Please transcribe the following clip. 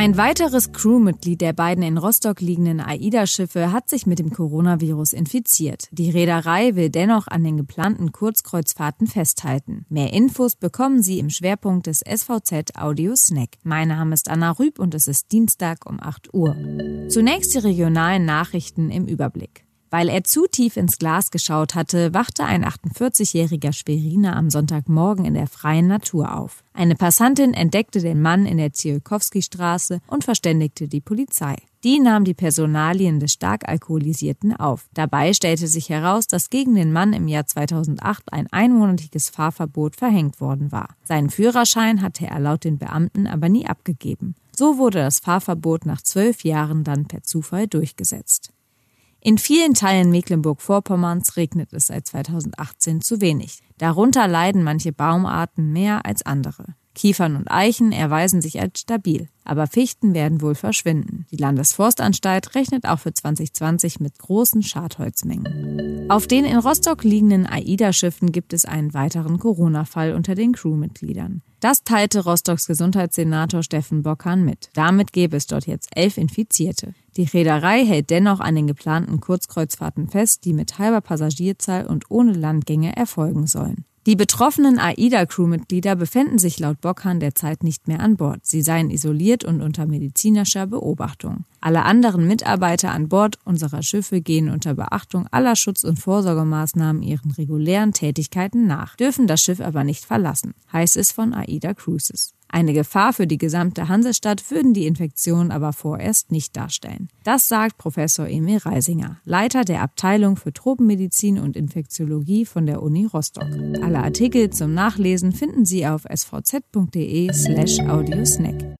Ein weiteres Crewmitglied der beiden in Rostock liegenden AIDA-Schiffe hat sich mit dem Coronavirus infiziert. Die Reederei will dennoch an den geplanten Kurzkreuzfahrten festhalten. Mehr Infos bekommen Sie im Schwerpunkt des SVZ Audio Snack. Mein Name ist Anna Rüb und es ist Dienstag um 8 Uhr. Zunächst die regionalen Nachrichten im Überblick. Weil er zu tief ins Glas geschaut hatte, wachte ein 48-jähriger Schweriner am Sonntagmorgen in der freien Natur auf. Eine Passantin entdeckte den Mann in der Zielkowski-Straße und verständigte die Polizei. Die nahm die Personalien des stark Alkoholisierten auf. Dabei stellte sich heraus, dass gegen den Mann im Jahr 2008 ein einmonatiges Fahrverbot verhängt worden war. Seinen Führerschein hatte er laut den Beamten aber nie abgegeben. So wurde das Fahrverbot nach zwölf Jahren dann per Zufall durchgesetzt. In vielen Teilen Mecklenburg-Vorpommerns regnet es seit 2018 zu wenig. Darunter leiden manche Baumarten mehr als andere. Kiefern und Eichen erweisen sich als stabil, aber Fichten werden wohl verschwinden. Die Landesforstanstalt rechnet auch für 2020 mit großen Schadholzmengen. Auf den in Rostock liegenden AIDA-Schiffen gibt es einen weiteren Corona-Fall unter den Crewmitgliedern. Das teilte Rostocks Gesundheitssenator Steffen Bockan mit. Damit gäbe es dort jetzt elf Infizierte. Die Reederei hält dennoch an den geplanten Kurzkreuzfahrten fest, die mit halber Passagierzahl und ohne Landgänge erfolgen sollen. Die betroffenen AIDA-Crewmitglieder befänden sich laut Bockhahn derzeit nicht mehr an Bord. Sie seien isoliert und unter medizinischer Beobachtung. Alle anderen Mitarbeiter an Bord unserer Schiffe gehen unter Beachtung aller Schutz- und Vorsorgemaßnahmen ihren regulären Tätigkeiten nach, dürfen das Schiff aber nicht verlassen, heißt es von AIDA Cruises. Eine Gefahr für die gesamte Hansestadt würden die Infektionen aber vorerst nicht darstellen. Das sagt Professor Emil Reisinger, Leiter der Abteilung für Tropenmedizin und Infektiologie von der Uni Rostock. Alle Artikel zum Nachlesen finden Sie auf svz.de slash audiosnack.